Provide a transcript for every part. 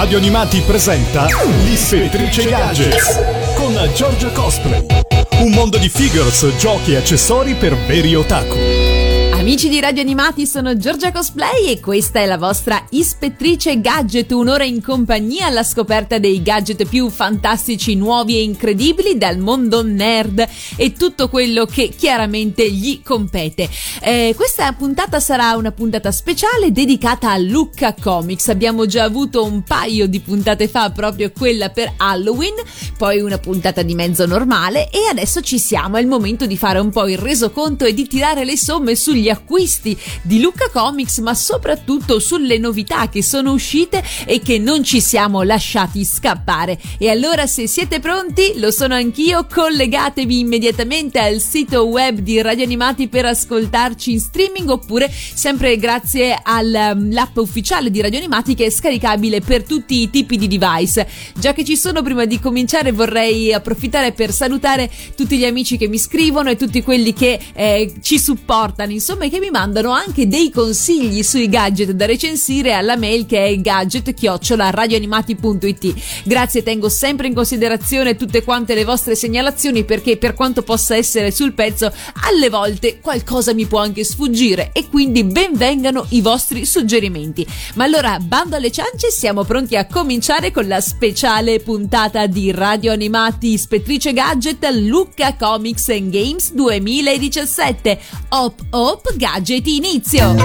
Radio Animati presenta L'Ispettrice Gadgets con Giorgia Cosplay. Un mondo di figures, giochi e accessori per veri otaku. Amici di Radio Animati, sono Giorgia Cosplay e questa è la vostra ispettrice gadget, un'ora in compagnia alla scoperta dei gadget più fantastici, nuovi e incredibili dal mondo nerd e tutto quello che chiaramente gli compete. Eh, questa puntata sarà una puntata speciale dedicata a Lucca Comics. Abbiamo già avuto un paio di puntate fa proprio quella per Halloween, poi una puntata di mezzo normale e adesso ci siamo, è il momento di fare un po' il resoconto e di tirare le somme sugli acquisti di Lucca Comics, ma soprattutto sulle novità che sono uscite e che non ci siamo lasciati scappare. E allora, se siete pronti, lo sono anch'io, collegatevi immediatamente al sito web di Radio Animati per ascoltarci in streaming oppure sempre grazie all'app ufficiale di Radio Animati che è scaricabile per tutti i tipi di device. Già che ci sono, prima di cominciare vorrei approfittare per salutare tutti gli amici che mi scrivono e tutti quelli che eh, ci supportano, insomma insomma che mi mandano anche dei consigli sui gadget da recensire alla mail che è gadget-radioanimati.it grazie tengo sempre in considerazione tutte quante le vostre segnalazioni perché per quanto possa essere sul pezzo alle volte qualcosa mi può anche sfuggire e quindi benvengano i vostri suggerimenti. Ma allora bando alle ciance siamo pronti a cominciare con la speciale puntata di Radio Animati Ispettrice Gadget Lucca Comics and Games 2017 Hop Hop Gadget inizio!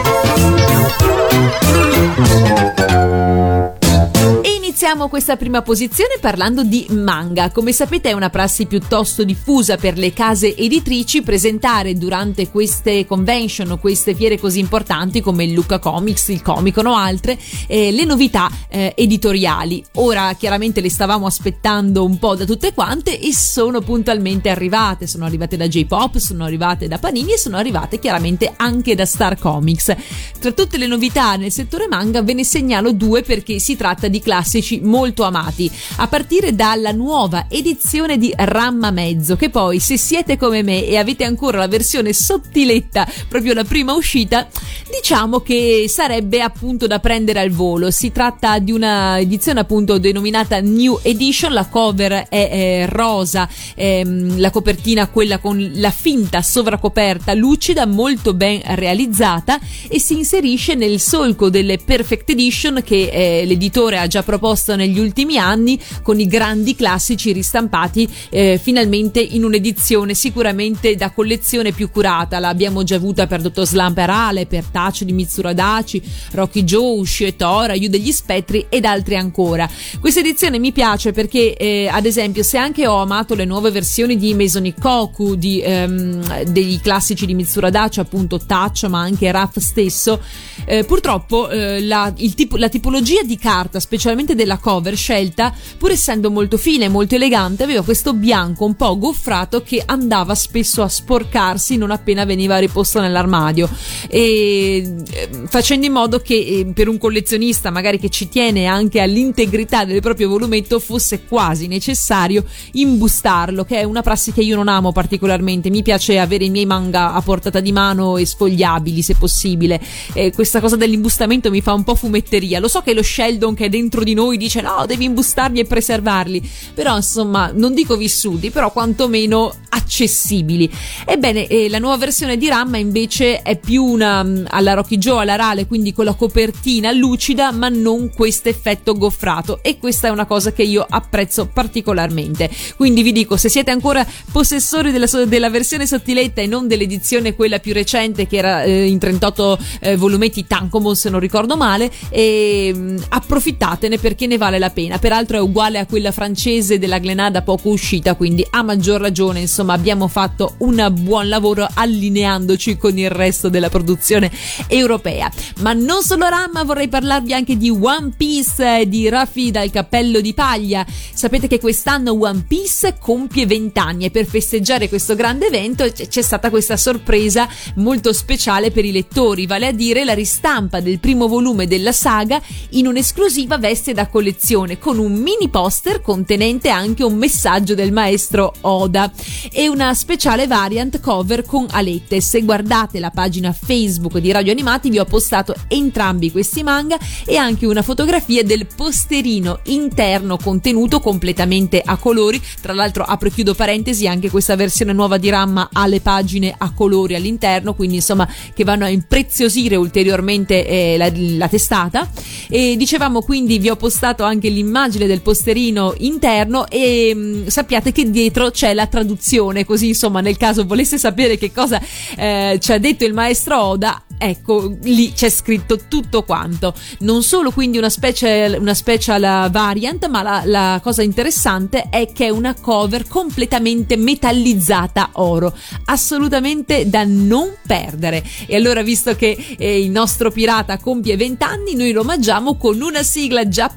Iniziamo questa prima posizione parlando di manga. Come sapete è una prassi piuttosto diffusa per le case editrici presentare durante queste convention o queste fiere così importanti come il Luca Comics, il Comicon o altre, eh, le novità eh, editoriali. Ora chiaramente le stavamo aspettando un po' da tutte quante e sono puntualmente arrivate. Sono arrivate da J-Pop, sono arrivate da Panini e sono arrivate chiaramente anche da Star Comics. Tra tutte le novità nel settore manga ve ne segnalo due perché si tratta di classici classici molto amati, a partire dalla nuova edizione di Ramma Mezzo, che poi se siete come me e avete ancora la versione sottiletta, proprio la prima uscita, diciamo che sarebbe appunto da prendere al volo. Si tratta di una edizione appunto denominata New Edition, la cover è, è rosa, ehm, la copertina quella con la finta sovracoperta lucida, molto ben realizzata e si inserisce nel solco delle Perfect Edition che eh, l'editore ha già proposto proposto negli ultimi anni con i grandi classici ristampati eh, finalmente in un'edizione sicuramente da collezione più curata. L'abbiamo già avuta per Dottor Slamperale, per Tacio di Mitsuradaci, Rocky Joe, Uscietora, Yu degli Spettri ed altri ancora. Questa edizione mi piace perché eh, ad esempio se anche ho amato le nuove versioni di Mesonikoku, di, ehm, degli classici di Mitsuradaci, appunto Tacho ma anche Raf stesso, eh, purtroppo eh, la, tipo, la tipologia di carta, specialmente del della cover scelta, pur essendo molto fine e molto elegante, aveva questo bianco un po' goffrato che andava spesso a sporcarsi non appena veniva riposto nell'armadio e eh, facendo in modo che eh, per un collezionista magari che ci tiene anche all'integrità del proprio volumetto fosse quasi necessario imbustarlo, che è una prassi che io non amo particolarmente, mi piace avere i miei manga a portata di mano e sfogliabili se possibile. E questa cosa dell'imbustamento mi fa un po' fumetteria. Lo so che lo Sheldon che è dentro di noi dice no, devi imbustarli e preservarli, però insomma non dico vissuti, però quantomeno accessibili. Ebbene, eh, la nuova versione di Ramma invece è più una mm, alla Rocky Joe, alla Rale, quindi con la copertina lucida, ma non questo effetto goffrato e questa è una cosa che io apprezzo particolarmente. Quindi vi dico, se siete ancora possessori della, della versione sottiletta e non dell'edizione quella più recente che era eh, in 38 eh, volumetti Tankomon se non ricordo male, mm, approfittatene perché perché ne vale la pena. Peraltro è uguale a quella francese della Glenada poco uscita, quindi a maggior ragione, insomma, abbiamo fatto un buon lavoro allineandoci con il resto della produzione europea. Ma non solo Ramma, vorrei parlarvi anche di One Piece eh, di Raffi dal cappello di paglia. Sapete che quest'anno One Piece compie 20 anni e per festeggiare questo grande evento c'è stata questa sorpresa molto speciale per i lettori, vale a dire la ristampa del primo volume della saga in un'esclusiva veste da collezione con un mini poster contenente anche un messaggio del maestro Oda e una speciale variant cover con alette. Se guardate la pagina Facebook di Radio Animati vi ho postato entrambi questi manga e anche una fotografia del posterino interno contenuto completamente a colori. Tra l'altro apro e chiudo parentesi, anche questa versione nuova di Ramma ha le pagine a colori all'interno, quindi insomma che vanno a impreziosire ulteriormente eh, la, la testata. E dicevamo quindi vi ho postato anche l'immagine del posterino interno e mh, mm, sappiate che dietro c'è la traduzione, così insomma nel caso volesse sapere che cosa eh, ci ha detto il maestro Oda, ecco lì c'è scritto tutto quanto. Non solo quindi una special, una special variant, ma la, la cosa interessante è che è una cover completamente metallizzata oro, assolutamente da non perdere. E allora visto che eh, il nostro pirata compie 20 anni, noi lo omaggiamo con una sigla giapponese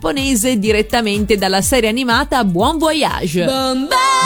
direttamente dalla serie animata Buon Voyage. Buon Voyage!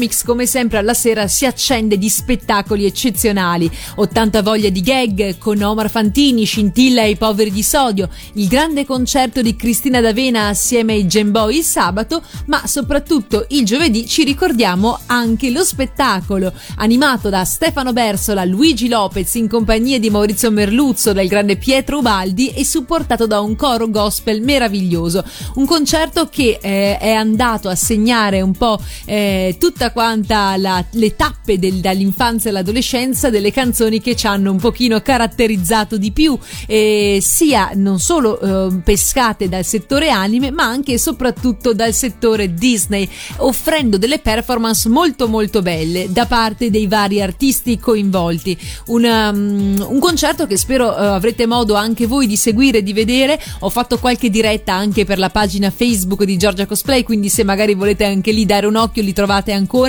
Comics, come sempre alla sera, si accende di spettacoli eccezionali. 80 voglia di gag con Omar Fantini, Scintilla e i poveri di sodio, il grande concerto di Cristina D'Avena assieme ai Gemboy il sabato, ma soprattutto il giovedì ci ricordiamo anche lo spettacolo animato da Stefano Bersola, Luigi Lopez in compagnia di Maurizio Merluzzo, del grande Pietro Ubaldi e supportato da un coro gospel meraviglioso. Un concerto che eh, è andato a segnare un po' eh, tutta quanta la, le tappe del, dall'infanzia all'adolescenza delle canzoni che ci hanno un pochino caratterizzato di più, eh, sia non solo eh, pescate dal settore anime, ma anche e soprattutto dal settore Disney, offrendo delle performance molto molto belle da parte dei vari artisti coinvolti. Una, um, un concerto che spero uh, avrete modo anche voi di seguire e di vedere. Ho fatto qualche diretta anche per la pagina Facebook di Giorgia Cosplay, quindi se magari volete anche lì dare un occhio li trovate ancora.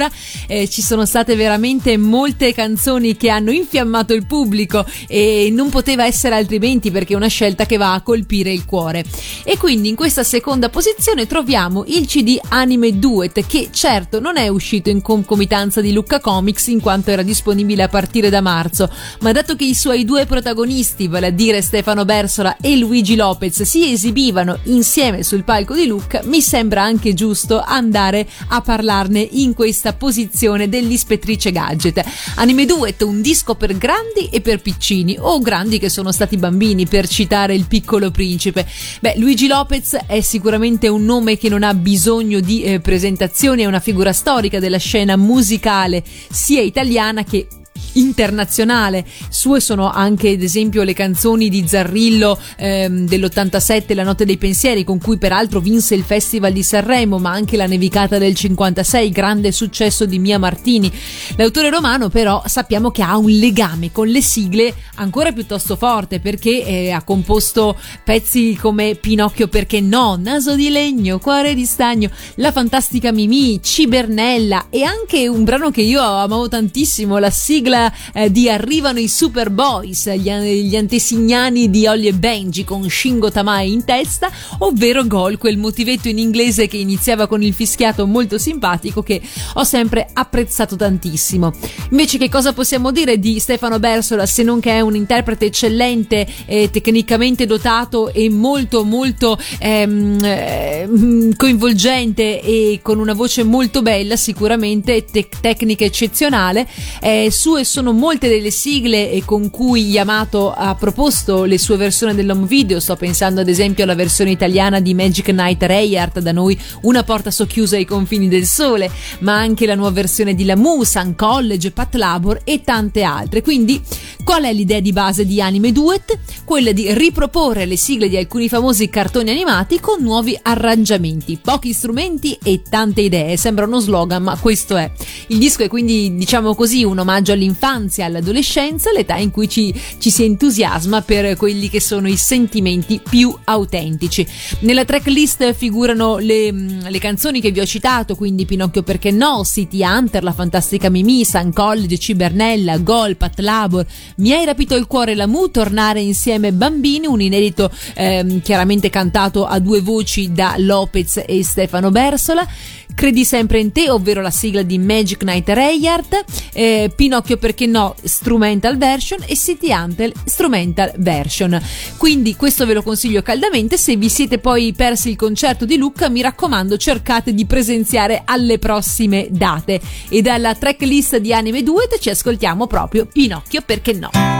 Eh, ci sono state veramente molte canzoni che hanno infiammato il pubblico e non poteva essere altrimenti perché è una scelta che va a colpire il cuore. E quindi in questa seconda posizione troviamo il CD Anime Duet che certo non è uscito in concomitanza di Lucca Comics in quanto era disponibile a partire da marzo, ma dato che i suoi due protagonisti, vale a dire Stefano Bersola e Luigi Lopez, si esibivano insieme sul palco di Lucca, mi sembra anche giusto andare a parlarne in questa posizione dell'ispettrice Gadget. Anime Duet, un disco per grandi e per piccini, o grandi che sono stati bambini, per citare il piccolo principe. Beh, Luigi Lopez è sicuramente un nome che non ha bisogno di eh, presentazioni, è una figura storica della scena musicale sia italiana che internazionale. Sue sono anche, ad esempio, le canzoni di Zarrillo ehm, dell'87, La notte dei pensieri, con cui peraltro vinse il Festival di Sanremo, ma anche La nevicata del 56, grande successo di Mia Martini. L'autore romano, però, sappiamo che ha un legame con le sigle ancora piuttosto forte perché eh, ha composto pezzi come Pinocchio perché no, Naso di legno, Cuore di stagno, La fantastica Mimì, Cibernella e anche un brano che io amavo tantissimo, la sigla eh, di Arrivano i Superboys, gli, gli antesignani di Ollie e Benji con Shingo Tamae in testa, ovvero Gol, quel motivetto in inglese che iniziava con il fischiato molto simpatico che ho sempre apprezzato tantissimo. Invece che cosa possiamo dire di Stefano Bersola se non che è un interprete eccellente, eh, tecnicamente dotato e molto molto ehm, eh, coinvolgente e con una voce molto bella, sicuramente te- tecnica eccezionale, eh, sue sono molte delle sigle con cui Yamato ha proposto le sue versioni dell'home video. Sto pensando ad esempio alla versione italiana di Magic Night Rayart, da noi Una porta socchiusa ai confini del sole, ma anche la nuova versione di Lamu, Sun College, Pat Labor e tante altre. Quindi, qual è l'idea di base di Anime Duet? Quella di riproporre le sigle di alcuni famosi cartoni animati con nuovi arrangiamenti, pochi strumenti e tante idee. Sembra uno slogan, ma questo è. Il disco è quindi, diciamo così, un omaggio all'infanzia dall'infanzia all'adolescenza, l'età in cui ci, ci si entusiasma per quelli che sono i sentimenti più autentici. Nella tracklist figurano le, le canzoni che vi ho citato, quindi Pinocchio perché no, City Hunter, La fantastica Mimì, San College, Cibernella, Gol, Pat Labor, Mi hai rapito il cuore la Mu, Tornare insieme bambini, un inedito ehm, chiaramente cantato a due voci da Lopez e Stefano Bersola. Credi sempre in te, ovvero la sigla di Magic Night Rayard, eh, Pinocchio perché no, Strumental Version e City Hunter Strumental Version. Quindi questo ve lo consiglio caldamente, se vi siete poi persi il concerto di Luca, mi raccomando cercate di presenziare alle prossime date. E dalla tracklist di Anime Duet ci ascoltiamo proprio Pinocchio perché no.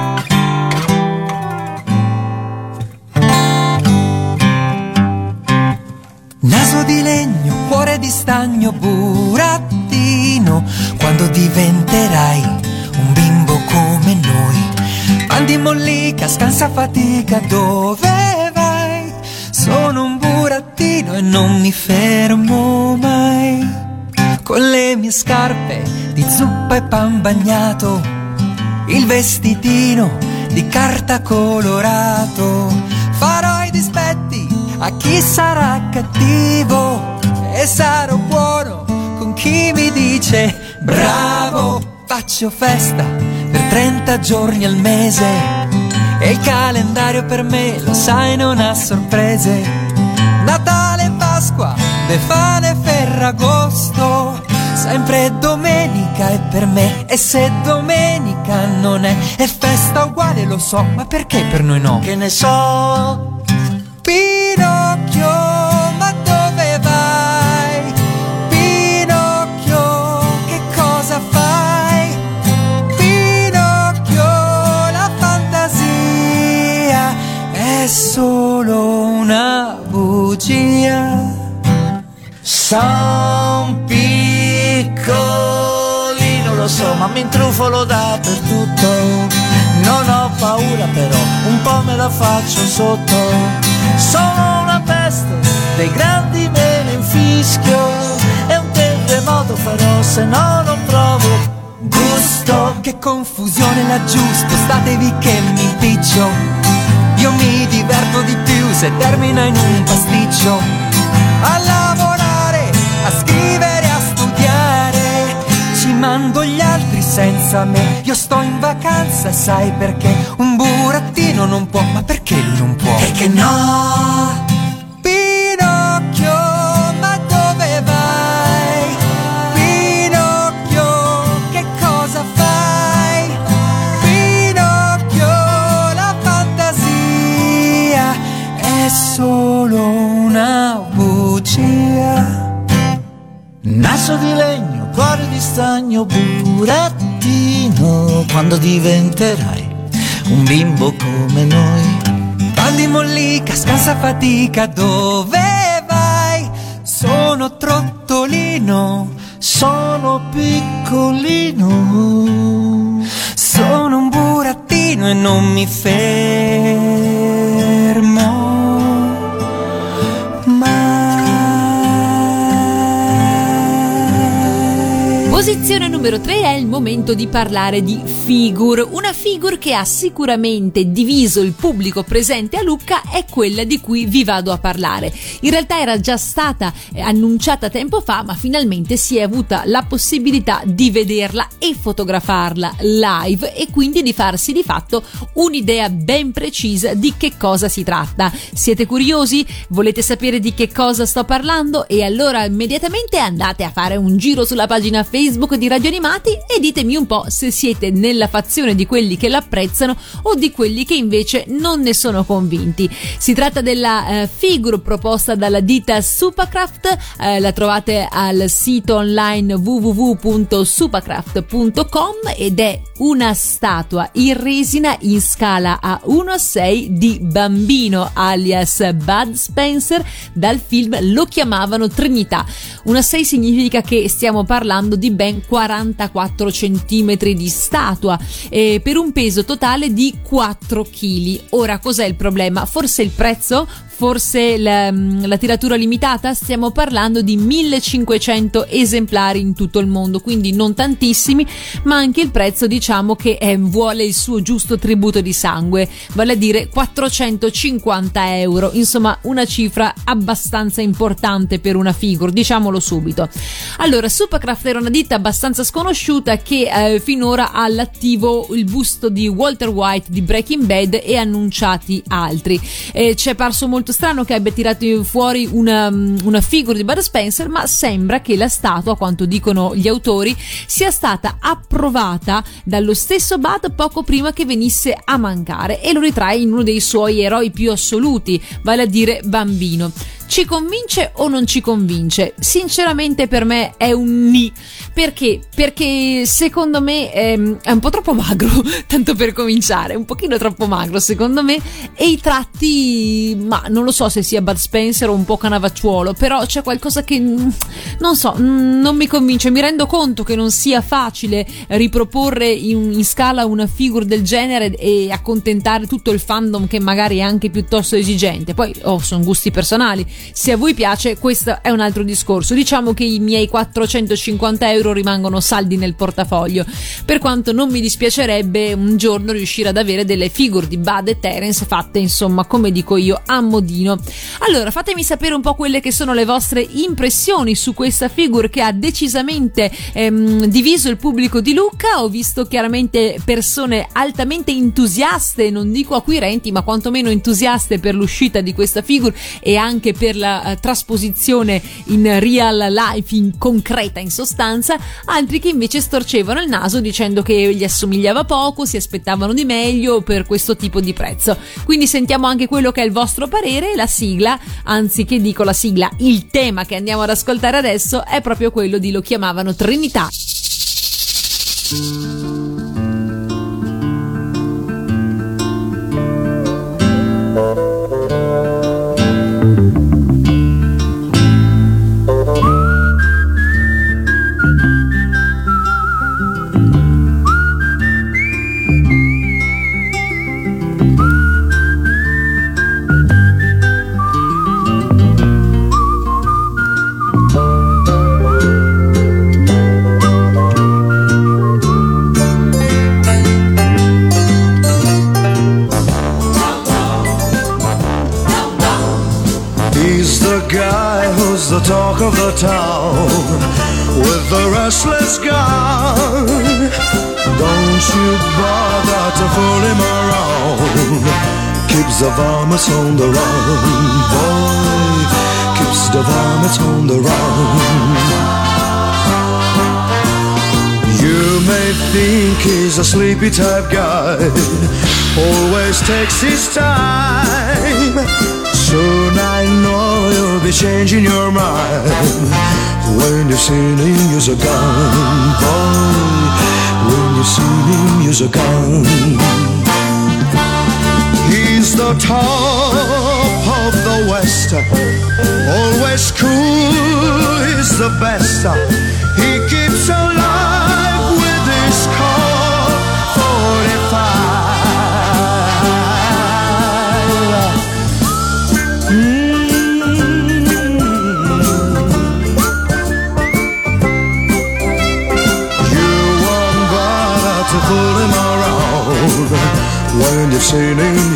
Naso di legno, cuore di stagno, burattino, quando diventerai un bimbo come noi. Bandi mollica, scansa fatica, dove vai? Sono un burattino e non mi fermo mai. Con le mie scarpe di zuppa e pan bagnato, il vestitino di carta colorato, farò i dispetti a chi sarà cattivo e sarò buono con chi mi dice bravo. Faccio festa per 30 giorni al mese e il calendario per me, lo sai, non ha sorprese. Natale, Pasqua, Befane, Ferragosto, sempre domenica è per me e se domenica non è è festa uguale lo so ma perché per noi no che ne so intrufolo dappertutto. Non ho paura però, un po' me la faccio sotto. Sono una peste, dei grandi me ne infischio. E un terremoto farò se no non provo gusto. Che confusione laggiù, spostatevi che mi impiccio. Io mi diverto di più se termina in un pasticcio. A lavorare, a scrivere, a studiare. Ci mando gli senza me. Io sto in vacanza sai perché? Un burattino non può, ma perché lui non può? Perché no? Diventerai un bimbo come noi. Bandi mollica, scansa fatica, dove vai? Sono trottolino, Sono piccolino. sono un burattino e non mi fermo mai. Posizione numero 3 è il momento di parlare di figure. Una figure che ha sicuramente diviso il pubblico presente a Lucca è quella di cui vi vado a parlare. In realtà era già stata eh, annunciata tempo fa, ma finalmente si è avuta la possibilità di vederla e fotografarla live e quindi di farsi di fatto un'idea ben precisa di che cosa si tratta. Siete curiosi? Volete sapere di che cosa sto parlando? E allora immediatamente andate a fare un giro sulla pagina Facebook di Radio Animati e ditemi un po' se siete nella fazione di quelli che l'apprezzano o di quelli che invece non ne sono convinti. Si tratta della eh, figure proposta dalla ditta Supacraft, eh, la trovate al sito online www.supacraft.com ed è una statua in resina in scala a 1 a 6 di bambino alias Bud Spencer dal film Lo chiamavano Trinità. 1 a 6 significa che stiamo parlando di ben 44 centimetri di statua eh, per un peso totale di 4 kg. Ora cos'è il problema? Forse il prezzo? Forse la, la tiratura limitata? Stiamo parlando di 1500 esemplari in tutto il mondo, quindi non tantissimi, ma anche il prezzo diciamo che eh, vuole il suo giusto tributo di sangue, vale a dire 450 euro, insomma una cifra abbastanza importante per una figure, diciamolo subito. Allora, Supercraft era una ditta abbastanza sconosciuta che eh, finora ha all'attivo il busto di Walter White di Breaking Bad e annunciati altri. Eh, ci è parso molto strano che abbia tirato fuori una, una figura di Bud Spencer, ma sembra che la statua, a quanto dicono gli autori, sia stata approvata dallo stesso Bud poco prima che venisse a mancare e lo ritrae in uno dei suoi eroi più assoluti, vale a dire Bambino. Ci convince o non ci convince? Sinceramente per me è un ni. Perché? Perché secondo me è, è un po' troppo magro, tanto per cominciare, un pochino troppo magro secondo me e i tratti, ma non lo so se sia Bud Spencer o un po' canavacciuolo, però c'è qualcosa che non so, non mi convince, mi rendo conto che non sia facile riproporre in, in scala una figure del genere e accontentare tutto il fandom che magari è anche piuttosto esigente, poi oh, sono gusti personali, se a voi piace questo è un altro discorso, diciamo che i miei 450 euro rimangono saldi nel portafoglio, per quanto non mi dispiacerebbe un giorno riuscire ad avere delle figure di Bud e Terence fatte insomma come dico io a modino. Allora fatemi sapere un po' quelle che sono le vostre impressioni su questa figure che ha decisamente ehm, diviso il pubblico di Lucca, ho visto chiaramente persone altamente entusiaste, non dico acquirenti ma quantomeno entusiaste per l'uscita di questa figure e anche per per la uh, trasposizione in real life, in concreta in sostanza, altri che invece storcevano il naso dicendo che gli assomigliava poco, si aspettavano di meglio per questo tipo di prezzo. Quindi sentiamo anche quello che è il vostro parere, la sigla, anzi che dico la sigla, il tema che andiamo ad ascoltare adesso è proprio quello di lo chiamavano Trinità. Sleepy type guy, always takes his time. Soon I know you'll be changing your mind when you've seen him use a gun, boy. When you've seen him use a gun, he's the top of the West. Always cool, he's the best.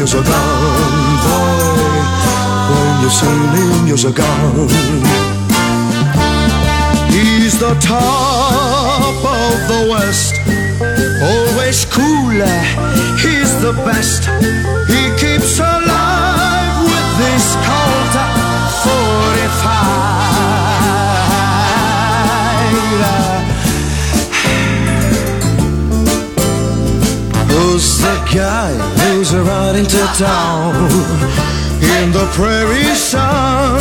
You're so gone, boy. When seen him, you're so gone. He's the top of the West, always cooler. He's the best. He keeps alive with this Colt 45. Who's the guy who's riding to town in the prairie sun?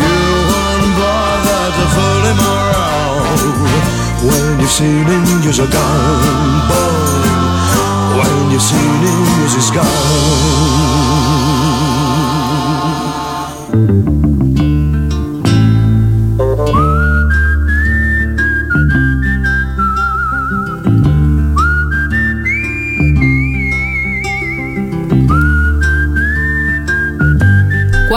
You won't bother to fool him around when you've seen him a gun, boy. When you've seen him use his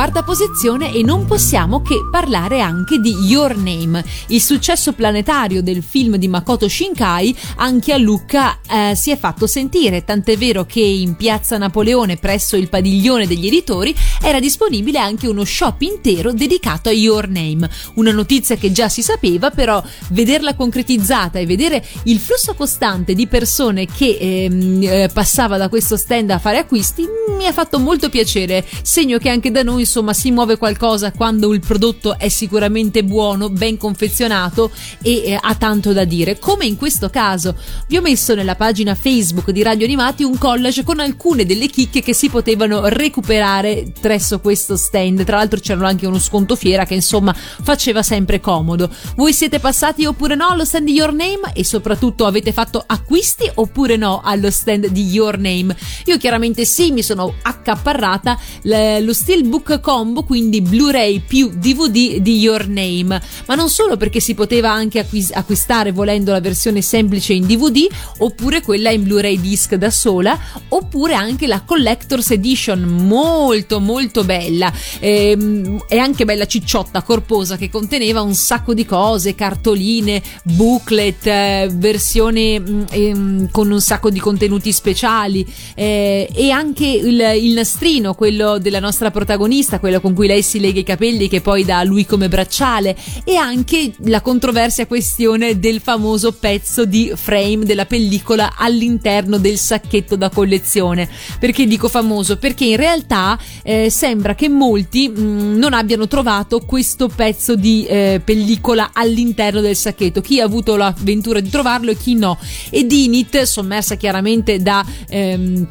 quarta posizione e non possiamo che parlare anche di Your Name, il successo planetario del film di Makoto Shinkai anche a Lucca eh, si è fatto sentire, tant'è vero che in piazza Napoleone presso il padiglione degli editori era disponibile anche uno shop intero dedicato a Your Name, una notizia che già si sapeva però vederla concretizzata e vedere il flusso costante di persone che ehm, eh, passava da questo stand a fare acquisti mi ha fatto molto piacere, segno che anche da noi insomma si muove qualcosa quando il prodotto è sicuramente buono, ben confezionato e eh, ha tanto da dire. Come in questo caso, vi ho messo nella pagina Facebook di Radio Animati un collage con alcune delle chicche che si potevano recuperare presso questo stand. Tra l'altro c'era anche uno sconto fiera che insomma faceva sempre comodo. Voi siete passati oppure no allo stand di Your Name e soprattutto avete fatto acquisti oppure no allo stand di Your Name? Io chiaramente sì, mi sono accaparrata lo Steelbook combo, quindi Blu-ray più DVD di Your Name, ma non solo perché si poteva anche acquis- acquistare volendo la versione semplice in DVD oppure quella in Blu-ray disc da sola, oppure anche la Collector's Edition molto molto bella. Ehm, e anche bella cicciotta, corposa che conteneva un sacco di cose, cartoline, booklet, eh, versione mm, ehm, con un sacco di contenuti speciali eh, e anche il, il nastrino, quello della nostra protagonista protagonista, quella con cui lei si lega i capelli che poi dà a lui come bracciale e anche la controversia questione del famoso pezzo di frame della pellicola all'interno del sacchetto da collezione. Perché dico famoso? Perché in realtà eh, sembra che molti mh, mm, non abbiano trovato questo pezzo di eh, pellicola all'interno del sacchetto. Chi ha avuto l'avventura di trovarlo e chi no. E Dinit, sommersa chiaramente da ehm,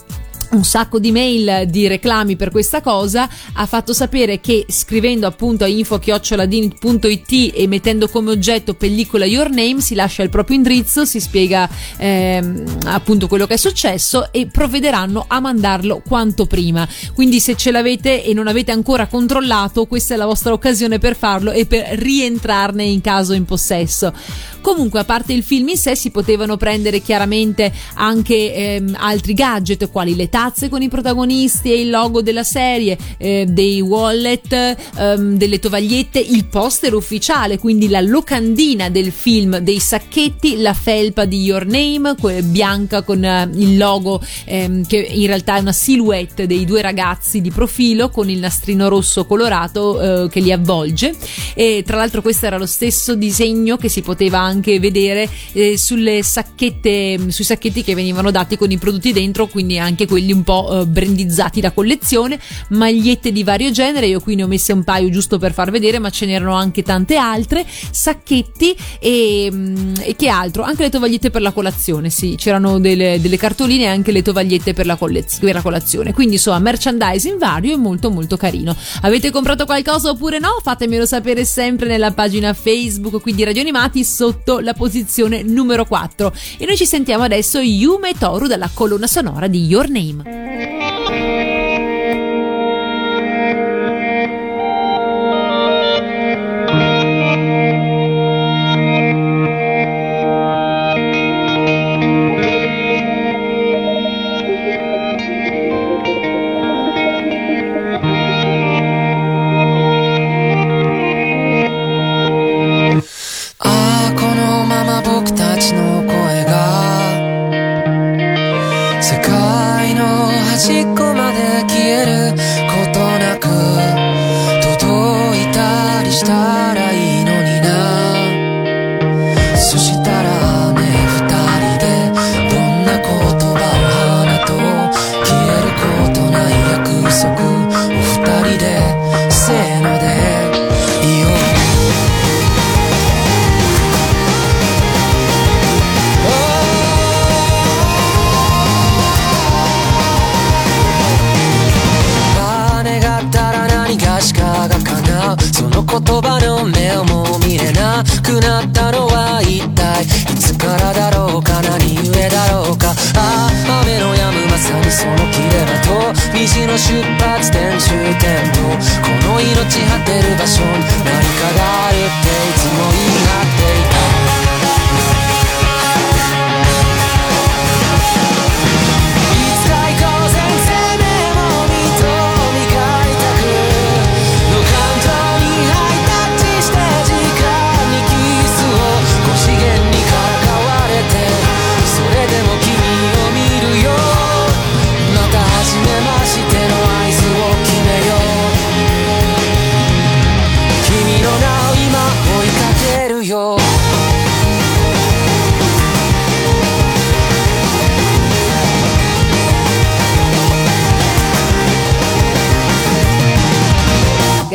un sacco di mail di reclami per questa cosa. Ha fatto sapere che scrivendo appunto a info-chioccioladinit.it e mettendo come oggetto pellicola your name si lascia il proprio indirizzo si spiega ehm, appunto quello che è successo e provvederanno a mandarlo quanto prima. Quindi se ce l'avete e non avete ancora controllato questa è la vostra occasione per farlo e per rientrarne in caso in possesso comunque a parte il film in sé si potevano prendere chiaramente anche ehm, altri gadget quali le tazze con i protagonisti e il logo della serie, eh, dei wallet, ehm, delle tovagliette, il poster ufficiale, quindi la locandina del film, dei sacchetti, la felpa di Your Name, bianca con eh, il logo ehm, che in realtà è una silhouette dei due ragazzi di profilo con il nastrino rosso colorato eh, che li avvolge. E tra l'altro questo era lo stesso disegno che si poteva anche vedere eh, sulle sacchette sui sacchetti che venivano dati con i prodotti dentro quindi anche quelli quelli un po' eh, brandizzati da collezione, magliette di vario genere, io qui ne ho messe un paio giusto per far vedere, ma ce n'erano anche tante altre, sacchetti e, mm, e che altro? Anche le tovagliette per la colazione, sì, c'erano delle, delle cartoline e anche le tovagliette per la, collez- per la colazione, quindi insomma merchandising vario e molto molto carino. Avete comprato qualcosa oppure no? Fatemelo sapere sempre nella pagina Facebook qui di Radio Animati sotto la posizione numero 4 e noi ci sentiamo adesso Yume Toru dalla colonna sonora di Your Name.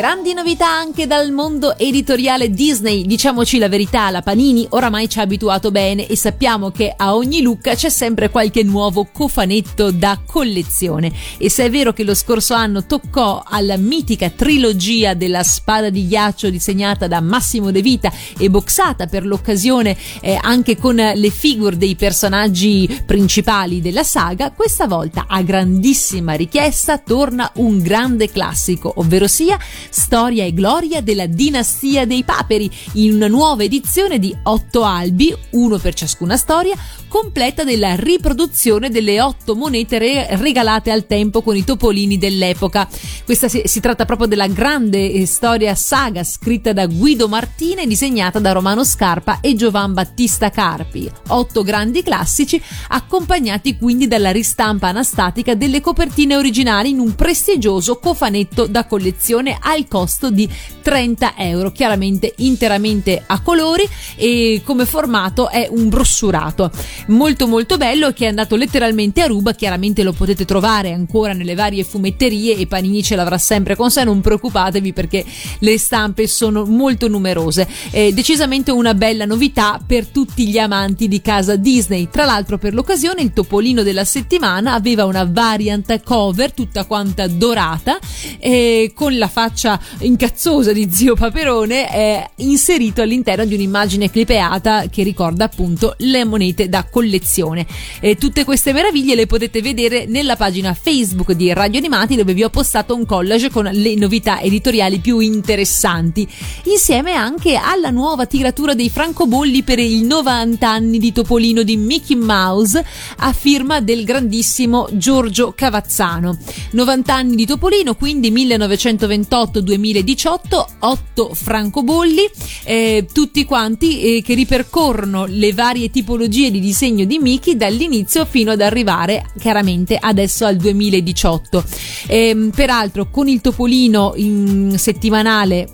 'Grandi novità anche dal mondo editoriale Disney. Diciamoci la verità, la Panini oramai ci ha abituato bene e sappiamo che a ogni look c'è sempre qualche nuovo cofanetto da collezione. E se è vero che lo scorso anno toccò alla mitica trilogia della spada di ghiaccio disegnata da Massimo De Vita e boxata per l'occasione eh, anche con le figure dei personaggi principali della saga, questa volta a grandissima richiesta torna un grande classico, ovvero sia Storia e gloria della dinastia dei paperi in una nuova edizione di otto albi, uno per ciascuna storia, completa della riproduzione delle otto monete re- regalate al tempo con i topolini dell'epoca. Questa si, si tratta proprio della grande eh, storia saga scritta da Guido Martina e disegnata da Romano Scarpa e Giovan Battista Carpi. Otto grandi classici accompagnati quindi dalla ristampa anastatica delle copertine originali in un prestigioso cofanetto da collezione al costo di 30 euro, chiaramente interamente a colori e come formato è un brossurato molto molto bello che è andato letteralmente a ruba, chiaramente lo potete trovare ancora nelle varie fumetterie e Panini ce l'avrà sempre con sé, non preoccupatevi perché le stampe sono molto numerose. È decisamente una bella novità per tutti gli amanti di casa Disney. Tra l'altro per l'occasione il topolino della settimana aveva una variant cover tutta quanta dorata eh, con la faccia incazzosa di zio Paperone eh, inserito all'interno di un'immagine clipeata che ricorda appunto le monete da collezione. Eh, tutte queste meraviglie le potete vedere nella pagina Facebook di Radio Animati dove vi ho postato un collage con le novità editoriali più interessanti, insieme anche alla nuova tiratura dei francobolli per i 90 anni di Topolino di Mickey Mouse a firma del grandissimo Giorgio Cavazzano. 90 anni di Topolino, quindi 1928-2018, 8 francobolli, eh, tutti quanti eh, che ripercorrono le varie tipologie di disegno di Mickey dall'inizio fino ad arrivare chiaramente adesso al 2018. Eh, peraltro con il Topolino in settimanale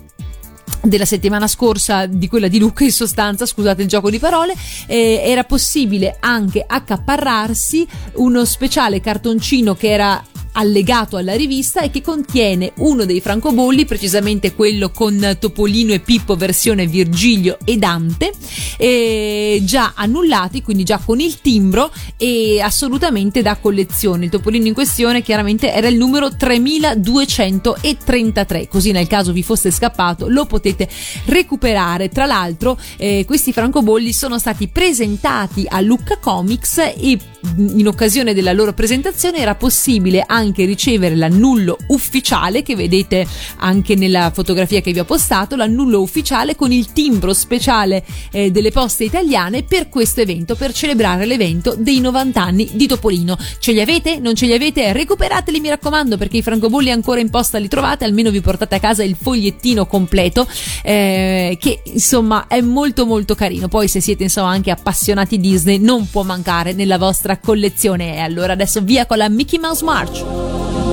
della settimana scorsa, di quella di Luca in sostanza, scusate il gioco di parole, eh, era possibile anche accaparrarsi uno speciale cartoncino che era allegato alla rivista e che contiene uno dei francobolli, precisamente quello con Topolino e Pippo versione Virgilio e Dante, eh, già annullati, quindi già con il timbro e assolutamente da collezione. Il Topolino in questione chiaramente era il numero 3233, così nel caso vi fosse scappato lo potete recuperare. Tra l'altro eh, questi francobolli sono stati presentati a Lucca Comics e in occasione della loro presentazione era possibile anche ricevere l'annullo ufficiale che vedete anche nella fotografia che vi ho postato, l'annullo ufficiale con il timbro speciale eh, delle poste italiane per questo evento, per celebrare l'evento dei 90 anni di Topolino. Ce li avete? Non ce li avete? Recuperateli mi raccomando perché i francobolli ancora in posta li trovate, almeno vi portate a casa il fogliettino completo eh, che insomma è molto molto carino. Poi se siete insomma anche appassionati Disney non può mancare nella vostra collezione. E allora adesso via con la Mickey Mouse March.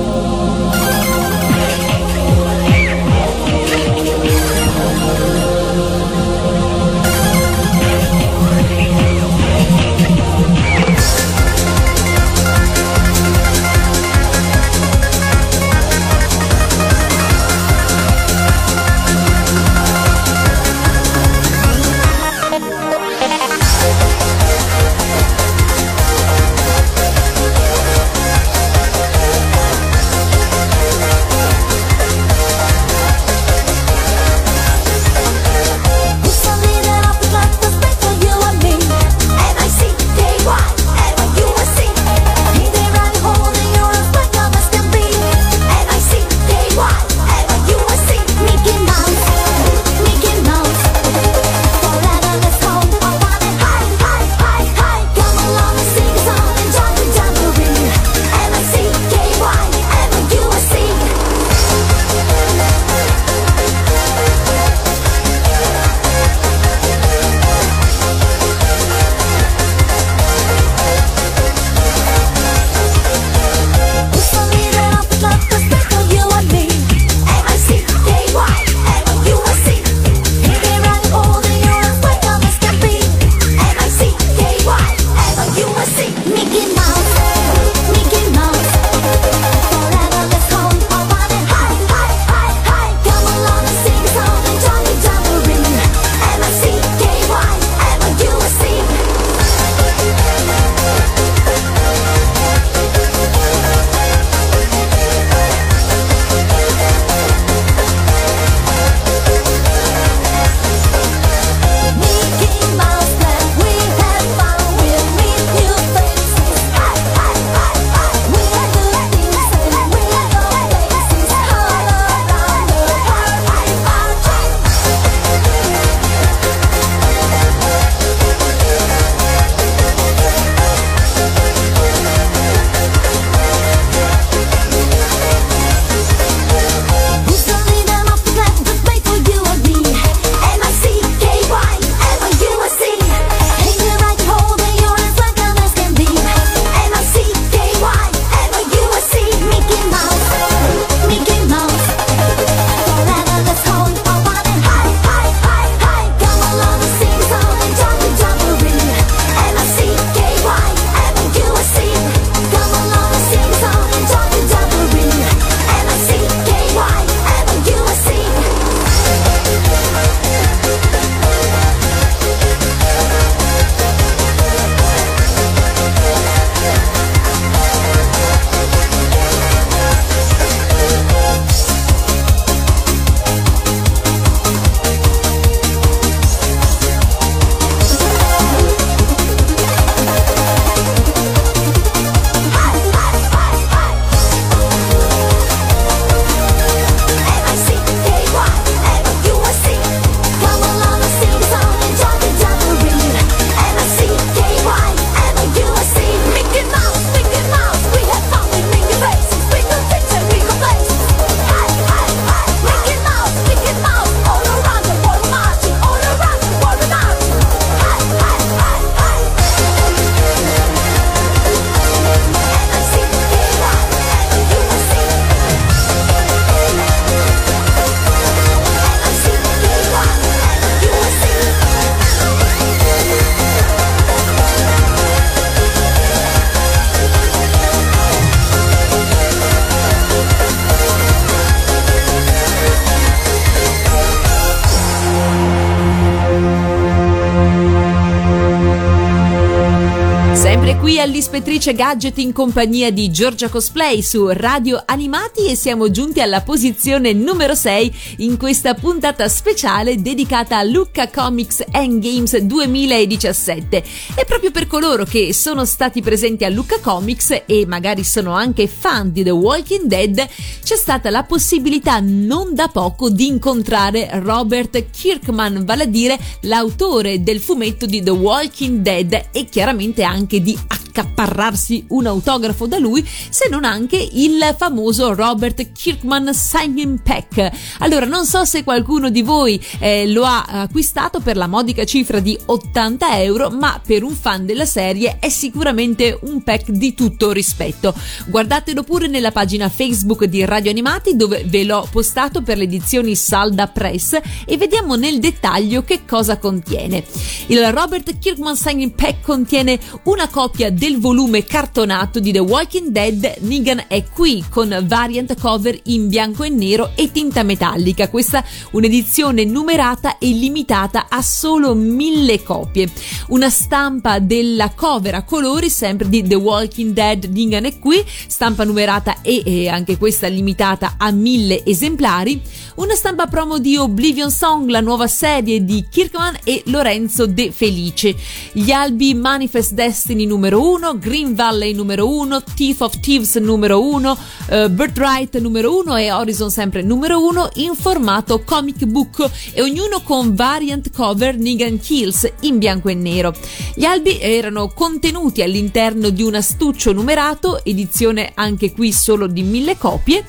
all'Ispettrice Gadget in compagnia di Giorgia Cosplay su Radio Animati e siamo giunti alla posizione numero 6 in questa puntata speciale dedicata a Lucca Comics Games 2017. E proprio per coloro che sono stati presenti a Lucca Comics e magari sono anche fan di The Walking Dead, c'è stata la possibilità non da poco di incontrare Robert Kirkman, vale a dire l'autore del fumetto di The Walking Dead e chiaramente anche di accaparrarsi un autografo da lui, se non anche il famoso Robert Kirkman Signing Pack. Allora, non so se qualcuno di voi eh, lo ha acquistato per la modica cifra di 80 euro, ma per un fan della serie è sicuramente un pack di tutto rispetto. Guardatelo pure nella pagina Facebook di Radio Animati dove ve l'ho postato per le edizioni Salda Press e vediamo nel dettaglio che cosa contiene. Il Robert Kirkman Signing Pack contiene una copia del volume cartonato di The Walking Dead Negan è qui con variant cover in bianco e nero e tinta metallica. Questa un'edizione numerata e limitata a solo mille copie. Una stampa della cover a colori sempre di The Walking Dead Negan è qui, stampa numerata e, e anche questa limitata a mille esemplari. Una stampa promo di Oblivion Song, la nuova serie di Kirkman e Lorenzo De Felice. Gli albi Manifest Destiny numero 1, Green Valley numero 1, Thief of Thieves numero 1, uh, Birthright numero 1 e Horizon sempre numero 1 in formato comic book e ognuno con variant cover Negan Kills in bianco e nero. Gli albi erano contenuti all'interno di un astuccio numerato, edizione anche qui solo di mille copie.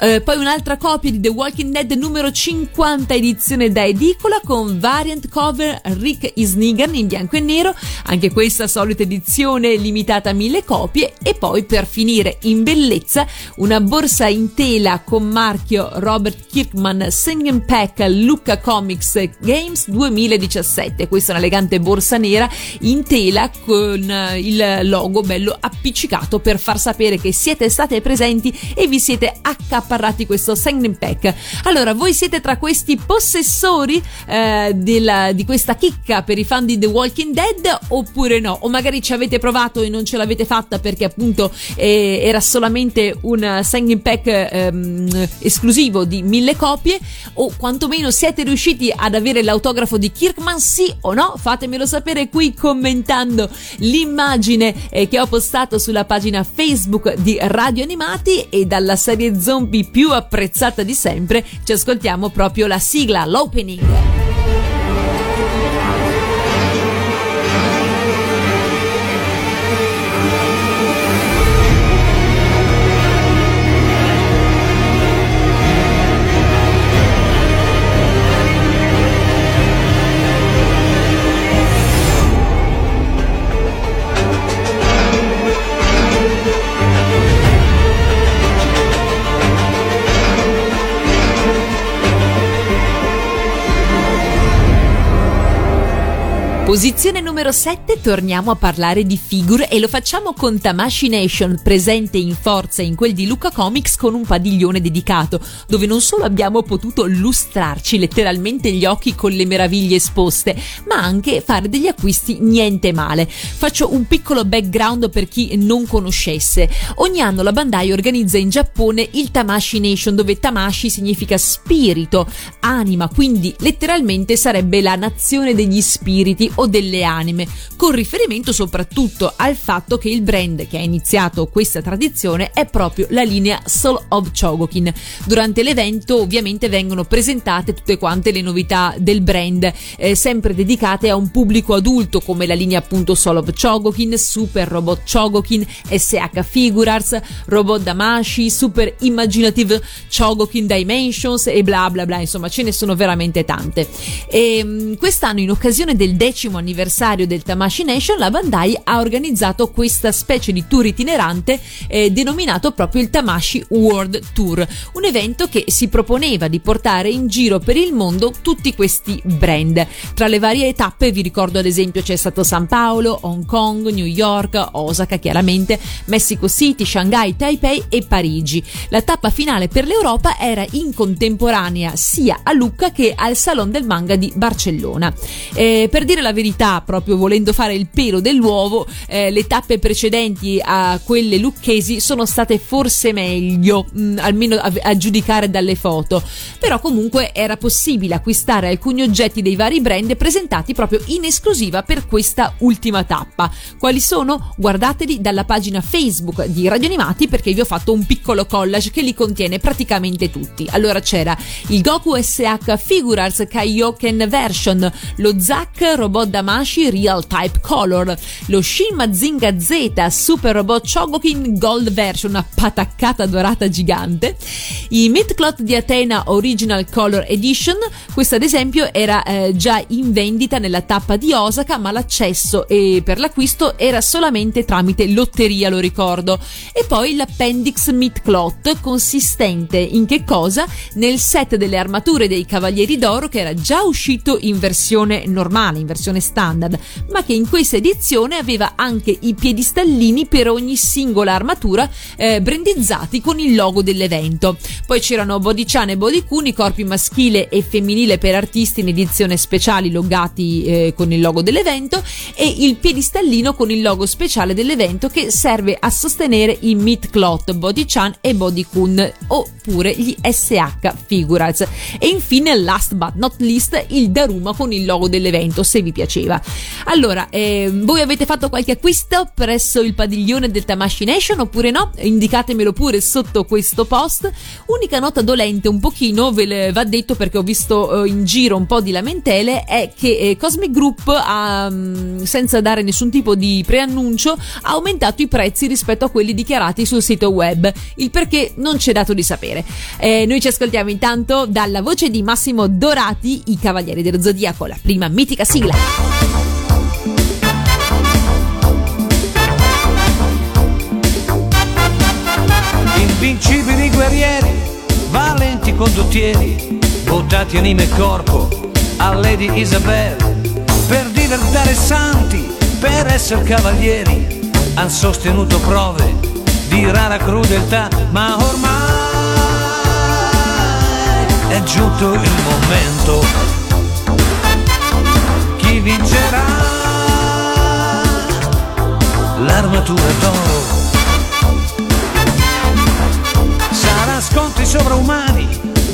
Uh, poi un'altra copia di The Walking Dead numero 50 edizione da edicola con variant cover Rick is Negan in bianco e nero, anche questa solita edizione limitata a mille copie e poi per finire in bellezza una borsa in tela con marchio Robert Kirkman Singing Pack Lucca Comics Games 2017. Questa è un'elegante borsa nera in tela con eh, il logo bello appiccicato per far sapere che siete state presenti e vi siete accaparrati questo Singing Pack. Allora, voi siete tra questi possessori eh, della, di questa chicca per i fan di The Walking Dead oppure no? O magari ci avete provato e non ce l'avete fatta perché appunto eh, era solamente un signing pack ehm, esclusivo di mille copie o quantomeno siete riusciti ad avere l'autografo di Kirkman sì o no? Fatemelo sapere qui commentando l'immagine eh, che ho postato sulla pagina Facebook di Radio Animati e dalla serie zombie più apprezzata di sempre ci ascoltiamo proprio la sigla, l'opening. Posizione numero 7 torniamo a parlare di figure e lo facciamo con Tamashi Nation, presente in forza in quel di Luca Comics con un padiglione dedicato, dove non solo abbiamo potuto lustrarci letteralmente gli occhi con le meraviglie esposte, ma anche fare degli acquisti niente male. Faccio un piccolo background per chi non conoscesse. Ogni anno la Bandai organizza in Giappone il Tamashi Nation, dove Tamashi significa spirito, anima, quindi letteralmente sarebbe la nazione degli spiriti o delle anime, con riferimento soprattutto al fatto che il brand che ha iniziato questa tradizione è proprio la linea Soul of Chogokin. Durante l'evento ovviamente vengono presentate tutte quante le novità del brand, eh, sempre dedicate a un pubblico adulto come la linea appunto Soul of Chogokin, Super Robot Chogokin, SH Figurarts, Robot Damashi, Super Imaginative Chogokin Dimensions e bla bla bla, insomma ce ne sono veramente tante. E, ehm, quest'anno in occasione del decimo decimo anniversario del Tamashi Nation, la Bandai ha organizzato questa specie di tour itinerante eh, denominato proprio il Tamashi World Tour, un evento che si proponeva di portare in giro per il mondo tutti questi brand. Tra le varie tappe vi ricordo ad esempio c'è stato San Paolo, Hong Kong, New York, Osaka chiaramente, Mexico City, Shanghai, Taipei e Parigi. La tappa finale per l'Europa era in contemporanea sia a Lucca che al Salon del Manga di Barcellona. Eh, per dire la verità, proprio volendo fare il pelo dell'uovo, eh, le tappe precedenti a quelle lucchesi sono state forse meglio, mh, mm, almeno a, a giudicare dalle foto. Però comunque era possibile acquistare alcuni oggetti dei vari brand presentati proprio in esclusiva per questa ultima tappa. Quali sono? Guardateli dalla pagina Facebook di Radio Animati perché vi ho fatto un piccolo collage che li contiene praticamente tutti. Allora c'era il Goku SH Figurars Kaioken Version, lo Zack Robot Damashi Real Type Color, lo Shin Mazinga Z Super Robot Chogokin Gold Version, una pataccata dorata gigante, i Midcloth di Athena Original Color Edition, questo ad esempio era eh, già in vendita nella tappa di Osaka, ma l'accesso e per l'acquisto era solamente tramite lotteria, lo ricordo. E poi l'Appendix Midcloth, consistente in che cosa? Nel set delle armature dei Cavalieri d'Oro che era già uscito in versione normale, in versione standard, ma che in questa edizione aveva anche i piedistallini per ogni singola armatura eh, brandizzati con il logo dell'evento. Poi c'erano Bodichan e Bodikun, i corpi maschile e femminile per artisti in edizione speciali logati eh, con il logo dell'evento e il piedistallino con il logo speciale dell'evento che serve a sostenere i Meat Cloth, Bodichan e Bodikun oppure gli SH Figurals. E infine, last but not least, il Daruma con il logo dell'evento, se vi piaceva. Allora, eh, voi avete fatto qualche acquisto presso il padiglione del Tamashi Nation oppure no? Indicatemelo pure sotto questo post. Unica nota dolente un pochino, ve va detto perché ho visto eh, in giro un po' di lamentele, è che eh, Cosmic Group ha, mm, senza dare nessun tipo di preannuncio, ha aumentato i prezzi rispetto a quelli dichiarati sul sito web. Il perché non c'è dato di sapere. Eh, noi ci ascoltiamo intanto dalla voce di Massimo Dorati, i Cavalieri dello Zodiaco, la prima mitica sigla. Condottieri, votati anima e corpo a Lady Isabel, per diventare santi, per essere cavalieri, han sostenuto prove di rara crudeltà, ma ormai è giunto il momento. Chi vincerà? L'armatura d'oro. Sarà scontri sovraumani,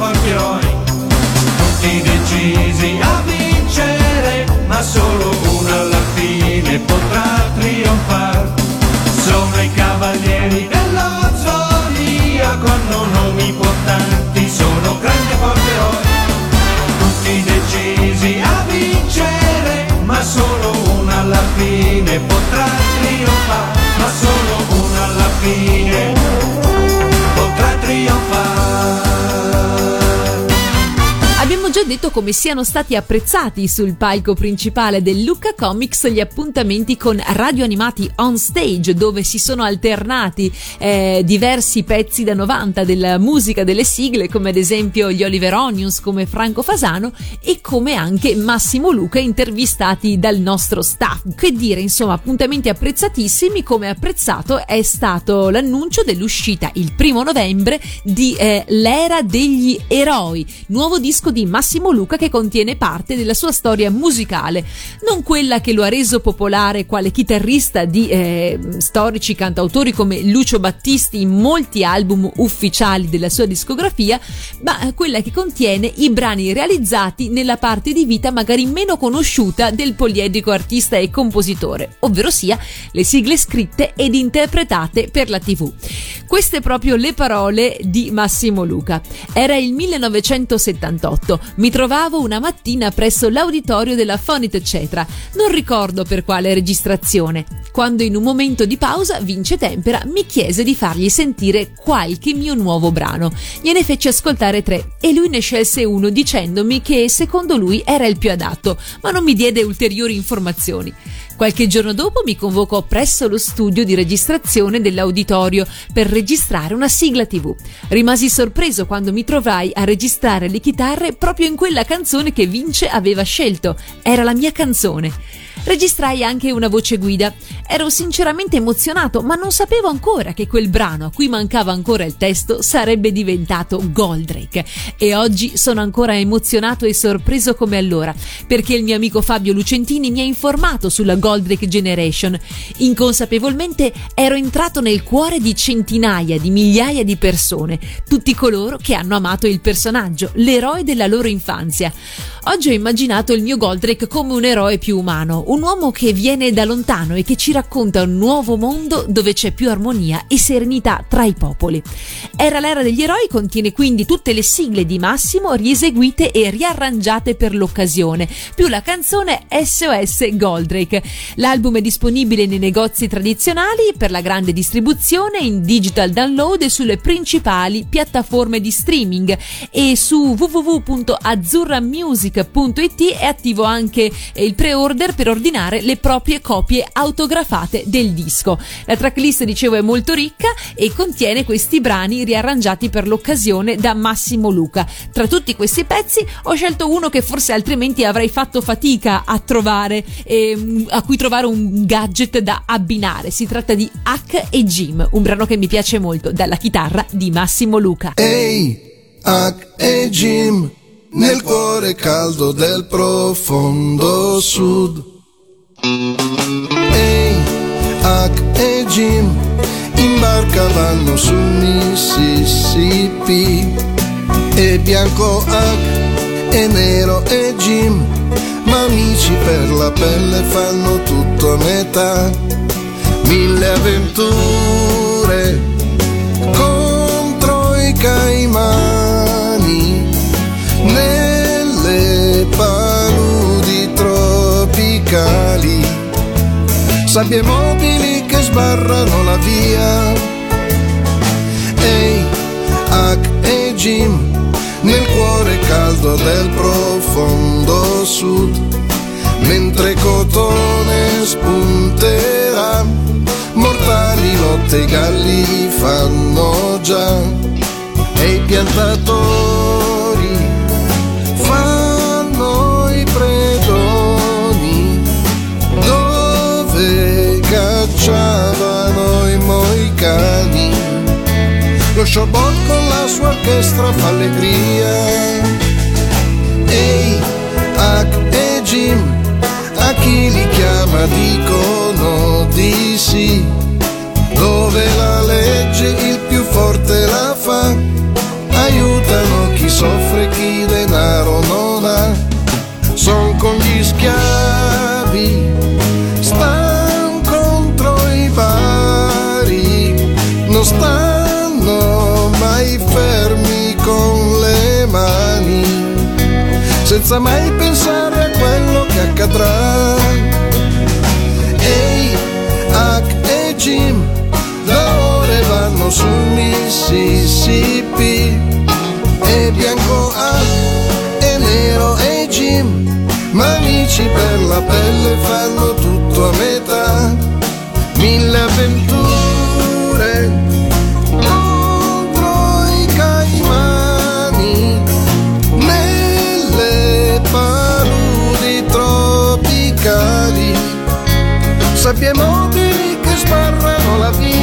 Sono grandi e forti eroi, tutti decisi a vincere, ma solo uno alla fine potrà trionfare. Sono i cavalieri dello zodiaco, hanno nomi importanti, sono grandi e forti eroi, tutti decisi a vincere, ma solo uno alla fine potrà trionfare, ma solo uno alla fine potrà trionfare. Già detto come siano stati apprezzati sul palco principale del Lucca Comics gli appuntamenti con radio animati on stage dove si sono alternati eh, diversi pezzi da 90 della musica delle sigle come ad esempio gli Oliver Onions come Franco Fasano e come anche Massimo Luca intervistati dal nostro staff. Che dire insomma appuntamenti apprezzatissimi come apprezzato è stato l'annuncio dell'uscita il primo novembre di eh, L'era degli eroi, nuovo disco di Massimo Luca che contiene parte della sua storia musicale, non quella che lo ha reso popolare quale chitarrista di eh, storici cantautori come Lucio Battisti in molti album ufficiali della sua discografia, ma quella che contiene i brani realizzati nella parte di vita magari meno conosciuta del poliedrico artista e compositore, ovvero sia le sigle scritte ed interpretate per la TV. Queste proprio le parole di Massimo Luca. Era il 1978 mi trovavo una mattina presso l'auditorio della Fonit Cetra. Non ricordo per quale registrazione. quando in un momento di pausa Vince Tempera mi chiese di fargli sentire qualche mio nuovo brano. Gliene fece ascoltare tre e lui ne scelse uno dicendomi che secondo lui era il più adatto, ma non mi diede ulteriori informazioni. Qualche giorno dopo mi convocò presso lo studio di registrazione dell'auditorio per registrare una sigla TV. Rimasi sorpreso quando mi trovai a registrare le chitarre proprio in quella canzone che Vince aveva scelto. Era la mia canzone. Registrai anche una voce guida. Ero sinceramente emozionato, ma non sapevo ancora che quel brano a cui mancava ancora il testo sarebbe diventato Goldrake. E oggi sono ancora emozionato e sorpreso come allora, perché il mio amico Fabio Lucentini mi ha informato sulla Goldrake Generation. Inconsapevolmente ero entrato nel cuore di centinaia di migliaia di persone, tutti coloro che hanno amato il personaggio, l'eroe della loro infanzia. Oggi ho immaginato il mio Goldrake come un eroe più umano, un uomo che viene da lontano e che ci racconta un nuovo mondo dove c'è più armonia e serenità tra i popoli. Era l'era degli eroi contiene quindi tutte le sigle di Massimo rieseguite e riarrangiate per l'occasione, più la canzone SOS Goldrake. L'album è disponibile nei negozi tradizionali per la grande distribuzione in digital download e sulle principali piattaforme di streaming e su www.azzurramusic.it è attivo anche il pre-order per ordinare le proprie copie autografate del disco. La tracklist, dicevo, è molto ricca e contiene questi brani riarrangiati per l'occasione da Massimo Luca. Tra tutti questi pezzi ho scelto uno che forse altrimenti avrei fatto fatica a trovare, eh, a cui trovare un gadget da abbinare. Si tratta di Hack e Jim, un brano che mi piace molto, dalla chitarra di Massimo Luca. Ehi, Hack e Jim, nel cuore caldo del profondo sud. Ehi, Hack e Jim, in barca vanno sul Mississippi. E bianco Hack e nero e Jim, ma amici per la pelle fanno tutto a metà. Mille avventure contro i caimani sabbie mobili che sbarrano la via. Ehi, Hack e Jim, nel cuore caldo del profondo sud, mentre cotone spunterà, mortali lotte i galli fanno già, e i piantatori Lo showball con la sua orchestra fa allegria. Ehi, Hack e Jim, a chi li chiama dicono di sì. Dove la legge il più forte la fa, aiutano chi soffre, chi denaro non ha. Son con gli schiavi, senza mai pensare a quello che accadrà. Ehi, Hack e Jim, da ore vanno sul Mississippi, e bianco Hack e nero e Jim, ma amici per la pelle fanno tutto a metà, mille avventure sabbie che sbarrano la via.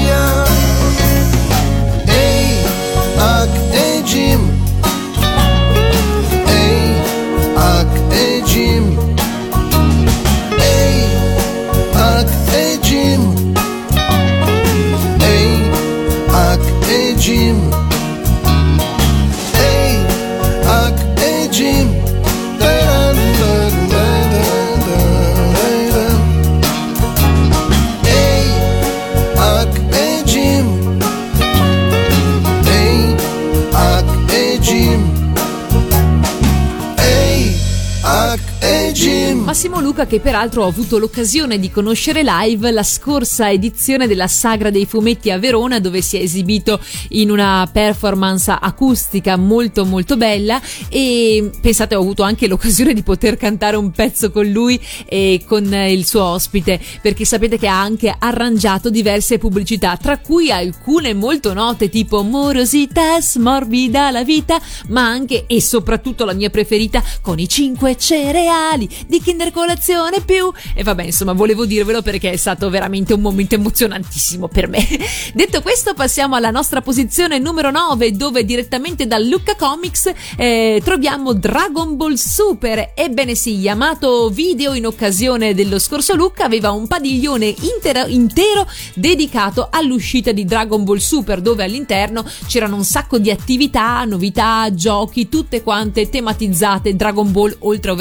Luca che peraltro ho avuto l'occasione di conoscere live la scorsa edizione della Sagra dei Fumetti a Verona dove si è esibito in una performance acustica molto molto bella. E pensate ho avuto anche l'occasione di poter cantare un pezzo con lui e con il suo ospite perché sapete che ha anche arrangiato diverse pubblicità tra cui alcune molto note tipo Morosità morbida la vita ma anche e soprattutto la mia preferita con i 5 cereali di Kinder Colazione più. E vabbè insomma volevo dirvelo perché è stato veramente un momento emozionantissimo per me. Detto questo passiamo alla nostra posizione numero 9 dove direttamente da Lucca Comics eh, troviamo Dragon Ball Super. Ebbene sì Yamato Video in occasione dello scorso Lucca aveva un padiglione intero, intero dedicato all'uscita di Dragon Ball Super dove all'interno c'erano un sacco di attività novità giochi tutte quante tematizzate Dragon Ball oltre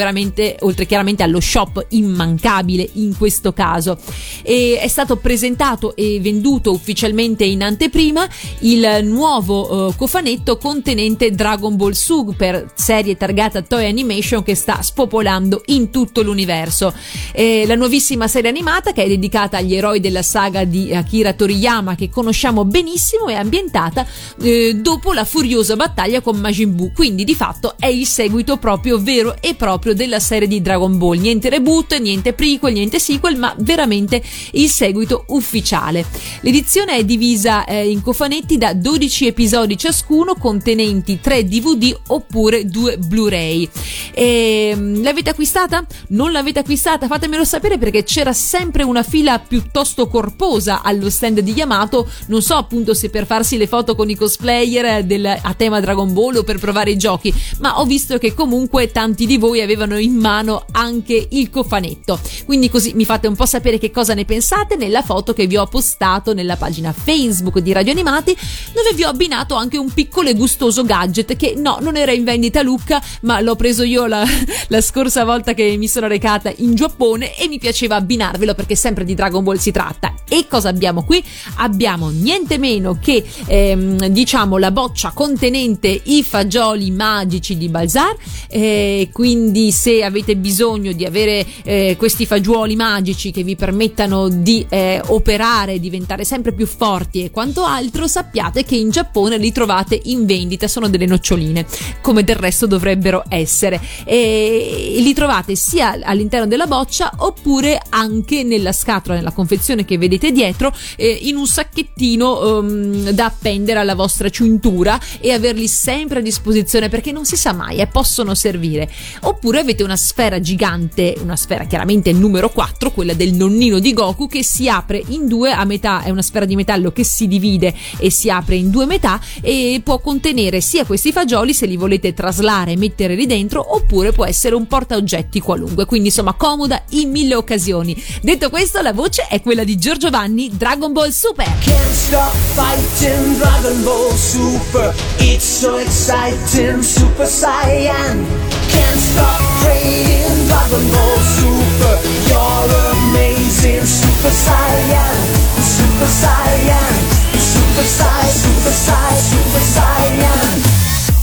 oltre chiaramente allo shop immancabile in questo caso. E è stato presentato e venduto ufficialmente in anteprima il nuovo uh, cofanetto contenente Dragon Ball Super serie targata Toy Animation che sta spopolando in tutto l'universo. E la nuovissima serie animata che è dedicata agli eroi della saga di Akira Toriyama che conosciamo benissimo è ambientata eh, dopo la furiosa battaglia con Majin Buu. Quindi di fatto è il seguito proprio vero e proprio della serie di Dragon Ball. Niente reboot niente prequel niente sequel ma veramente il seguito ufficiale l'edizione è divisa eh, in cofanetti da 12 episodi ciascuno contenenti 3 DVD oppure 2 Blu-ray e, ehm, l'avete acquistata? non l'avete acquistata? fatemelo sapere perché c'era sempre una fila piuttosto corposa allo stand di Yamato non so appunto se per farsi le foto con i cosplayer del, a tema Dragon Ball o per provare i giochi ma ho visto che comunque tanti di voi avevano in mano anche il cofanetto quindi così mi fate un po' sapere che cosa ne pensate nella foto che vi ho postato nella pagina Facebook di Radio Animati dove vi ho abbinato anche un piccolo e gustoso gadget che no non era in vendita Lucca ma l'ho preso io la, la scorsa volta che mi sono recata in Giappone e mi piaceva abbinarvelo perché sempre di Dragon Ball si tratta. E cosa abbiamo qui? abbiamo niente meno che ehm, diciamo la boccia contenente i fagioli magici di Balzar. Eh, quindi se avete bisogno di avere eh, questi fagioli magici che vi permettano di eh, operare diventare sempre più forti e quanto altro sappiate che in Giappone li trovate in vendita sono delle noccioline come del resto dovrebbero essere. E li trovate sia all'interno della boccia oppure anche nella scatola nella confezione che vedete dietro eh, in un sacchettino um, da appendere alla vostra cintura e averli sempre a disposizione perché non si sa mai eh, possono servire. Oppure avete una sfera gigante una sfera chiaramente numero 4 quella del nonnino di Goku che si apre in due a metà è una sfera di metallo che si divide e si apre in due metà e può contenere sia questi fagioli se li volete traslare e mettere lì dentro oppure può essere un porta oggetti qualunque. Quindi insomma comoda in mille occasioni. Detto questo la voce è quella di Giorgio Vanni Dragon Ball Super. Can't stop fighting Dragon Ball Super. It's so exciting Super Saiyan. Can't stop praying Ball Super. You're amazing Super Saiyan Super Saiyan Super Sai Super Sai Super Saiyan.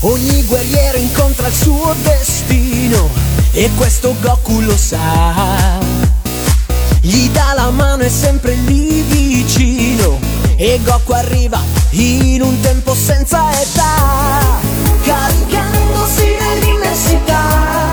Ogni guerriero incontra il suo destino E questo Goku lo sa. Gli dà la mano e sempre lì vicino E Goku arriva in un tempo senza età Caricandosi nell'immensità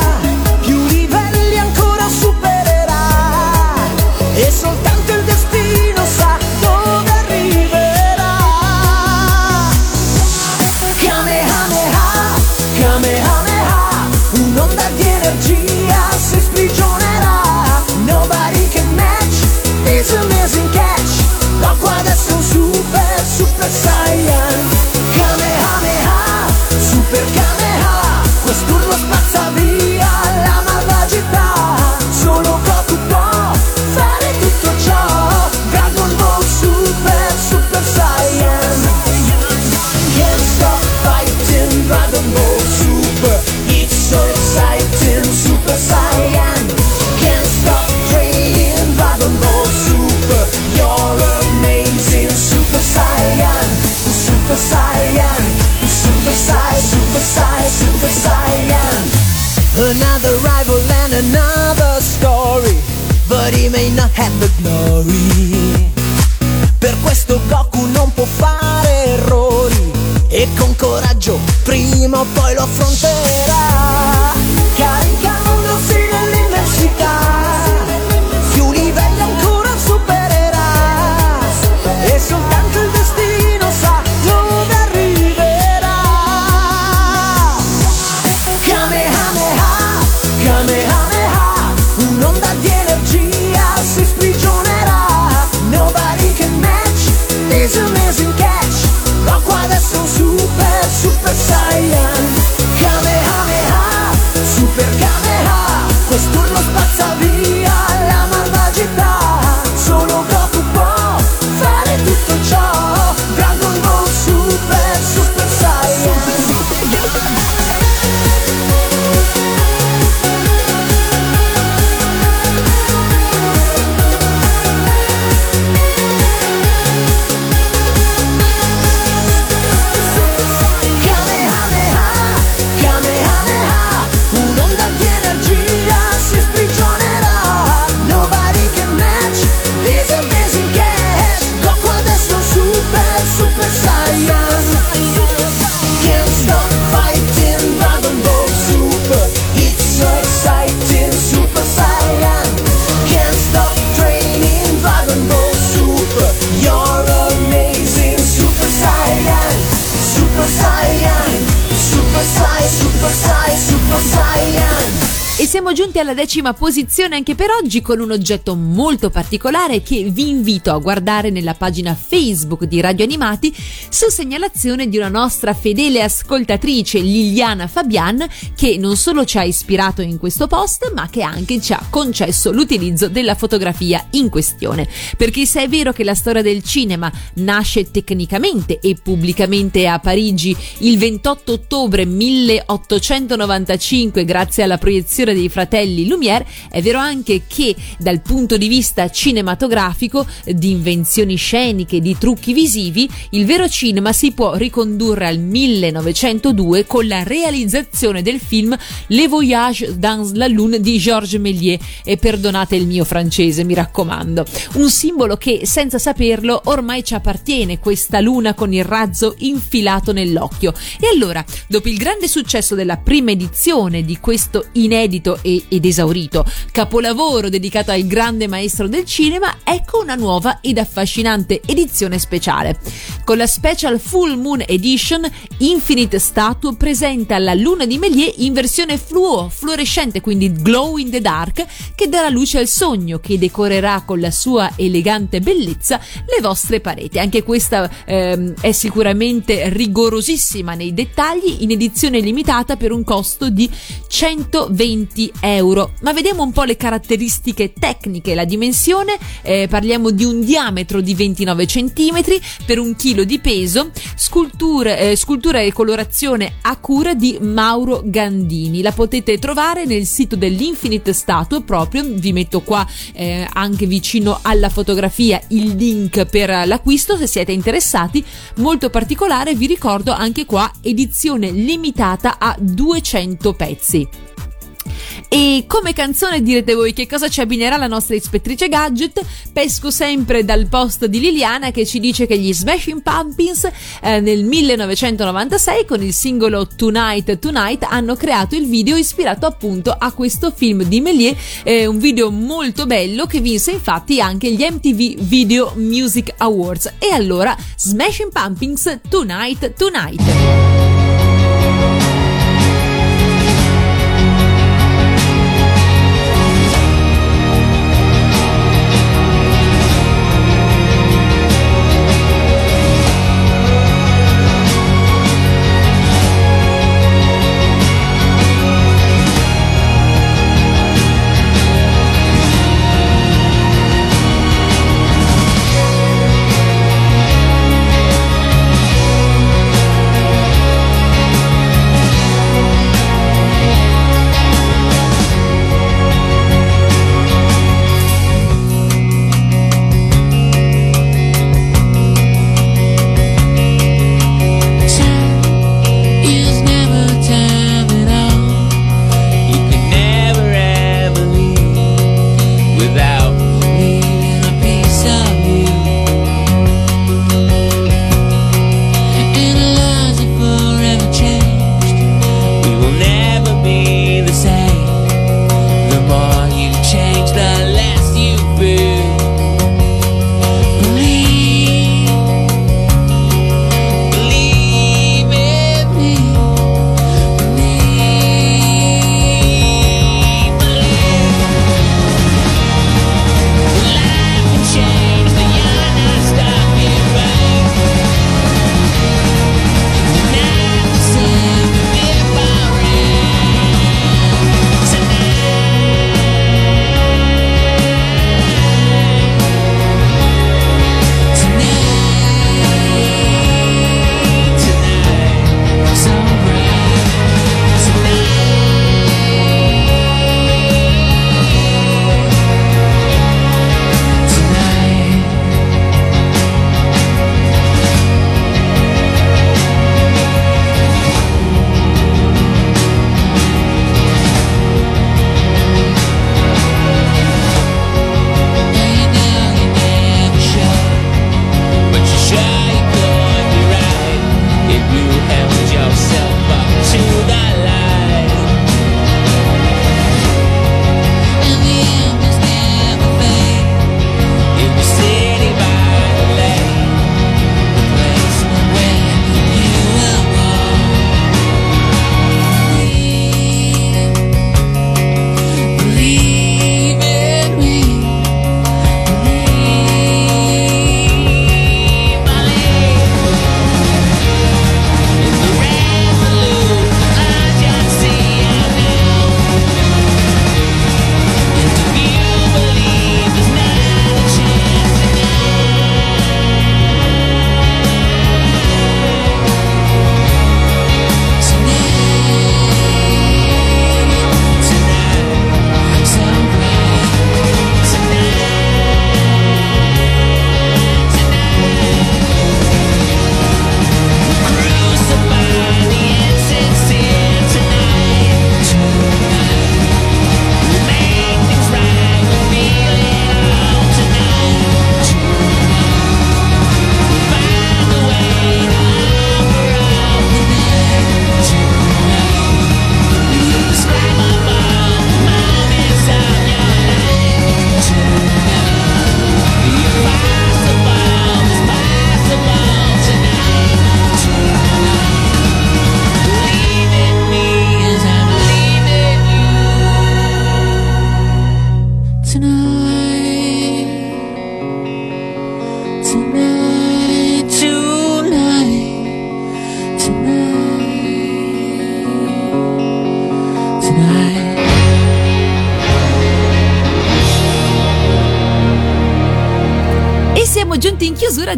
super, super siamo giunti alla decima posizione anche per oggi con un oggetto molto particolare che vi invito a guardare nella pagina Facebook di Radio Animati su segnalazione di una nostra fedele ascoltatrice Liliana Fabian che non solo ci ha ispirato in questo post ma che anche ci ha concesso l'utilizzo della fotografia in questione. Perché se è vero che la storia del cinema nasce tecnicamente e pubblicamente a Parigi il 28 ottobre 1895 grazie alla proiezione dei fratelli Lumière, è vero anche che dal punto di vista cinematografico, di invenzioni sceniche, di trucchi visivi, il vero cinema si può ricondurre al 1902 con la realizzazione del film Le Voyage dans la Lune di Georges Méliès e perdonate il mio francese, mi raccomando. Un simbolo che senza saperlo ormai ci appartiene, questa luna con il razzo infilato nell'occhio. E allora, dopo il grande successo della prima edizione di questo inedito e- ed esaurito capolavoro dedicato al grande maestro del cinema, ecco una nuova ed affascinante edizione speciale. Con la Special Full Moon Edition, Infinite Statue presenta la luna di Méliès in versione fluo, fluorescente, quindi glow in the dark, che darà luce al sogno, che decorerà con la sua elegante bellezza le vostre pareti. Anche questa ehm, è sicuramente rigorosissima nei dettagli, in edizione limitata per un costo di 120 euro. Ma vediamo un po' le caratteristiche tecniche, la dimensione, eh, parliamo di un diametro di 29 cm per un chilo di peso, sculture, eh, scultura e colorazione a cura di Mauro Gandini. La potete trovare nel sito dell'Infinite Statue proprio, vi metto qua eh, anche vicino alla fotografia il link per l'acquisto se siete interessati. Molto particolare, vi ricordo anche qua edizione limitata a 200 pezzi. E come canzone direte voi che cosa ci abbinerà la nostra ispettrice gadget? Pesco sempre dal post di Liliana che ci dice che gli Smashing Pumpkins eh, nel 1996 con il singolo Tonight Tonight hanno creato il video ispirato appunto a questo film di Méliès, eh, un video molto bello che vinse infatti anche gli MTV Video Music Awards. E allora Smashing Pumpkins Tonight Tonight. Tonight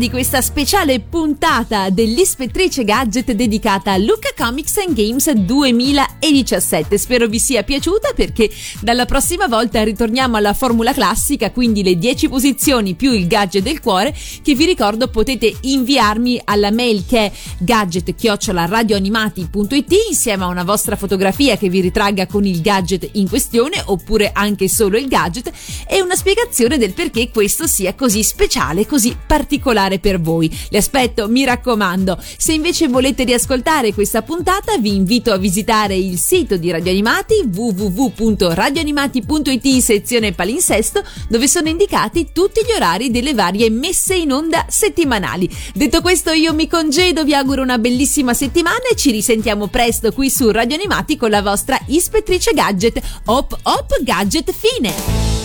di questa speciale puntata dell'Ispettrice Gadget dedicata a Luca Comics and Games 2017. Spero vi sia piaciuta perché dalla prossima volta ritorniamo alla formula classica, quindi le 10 posizioni più il gadget del cuore, che vi ricordo potete inviarmi alla mail che è gadget-radioanimati.it insieme a una vostra fotografia che vi ritragga con il gadget in questione oppure anche solo il gadget e una spiegazione del perché questo sia così speciale, così particolare per voi. Le aspetto, mi raccomando. Se invece volete riascoltare questa puntata, vi invito a visitare il sito di Radio Animati www.radioanimati.it sezione palinsesto, dove sono indicati tutti gli orari delle varie messe in onda settimanali. Detto questo, io mi congedo, vi auguro una bellissima settimana e ci risentiamo presto qui su Radio Animati con la vostra ispettrice gadget. Hop hop gadget fine!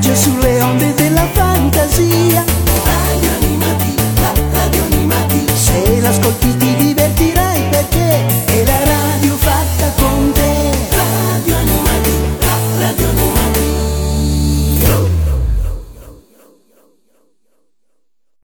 viaggio sulle onde della fantasia. Radio Animati, radio animati. Se l'ascolti ti divertirai perché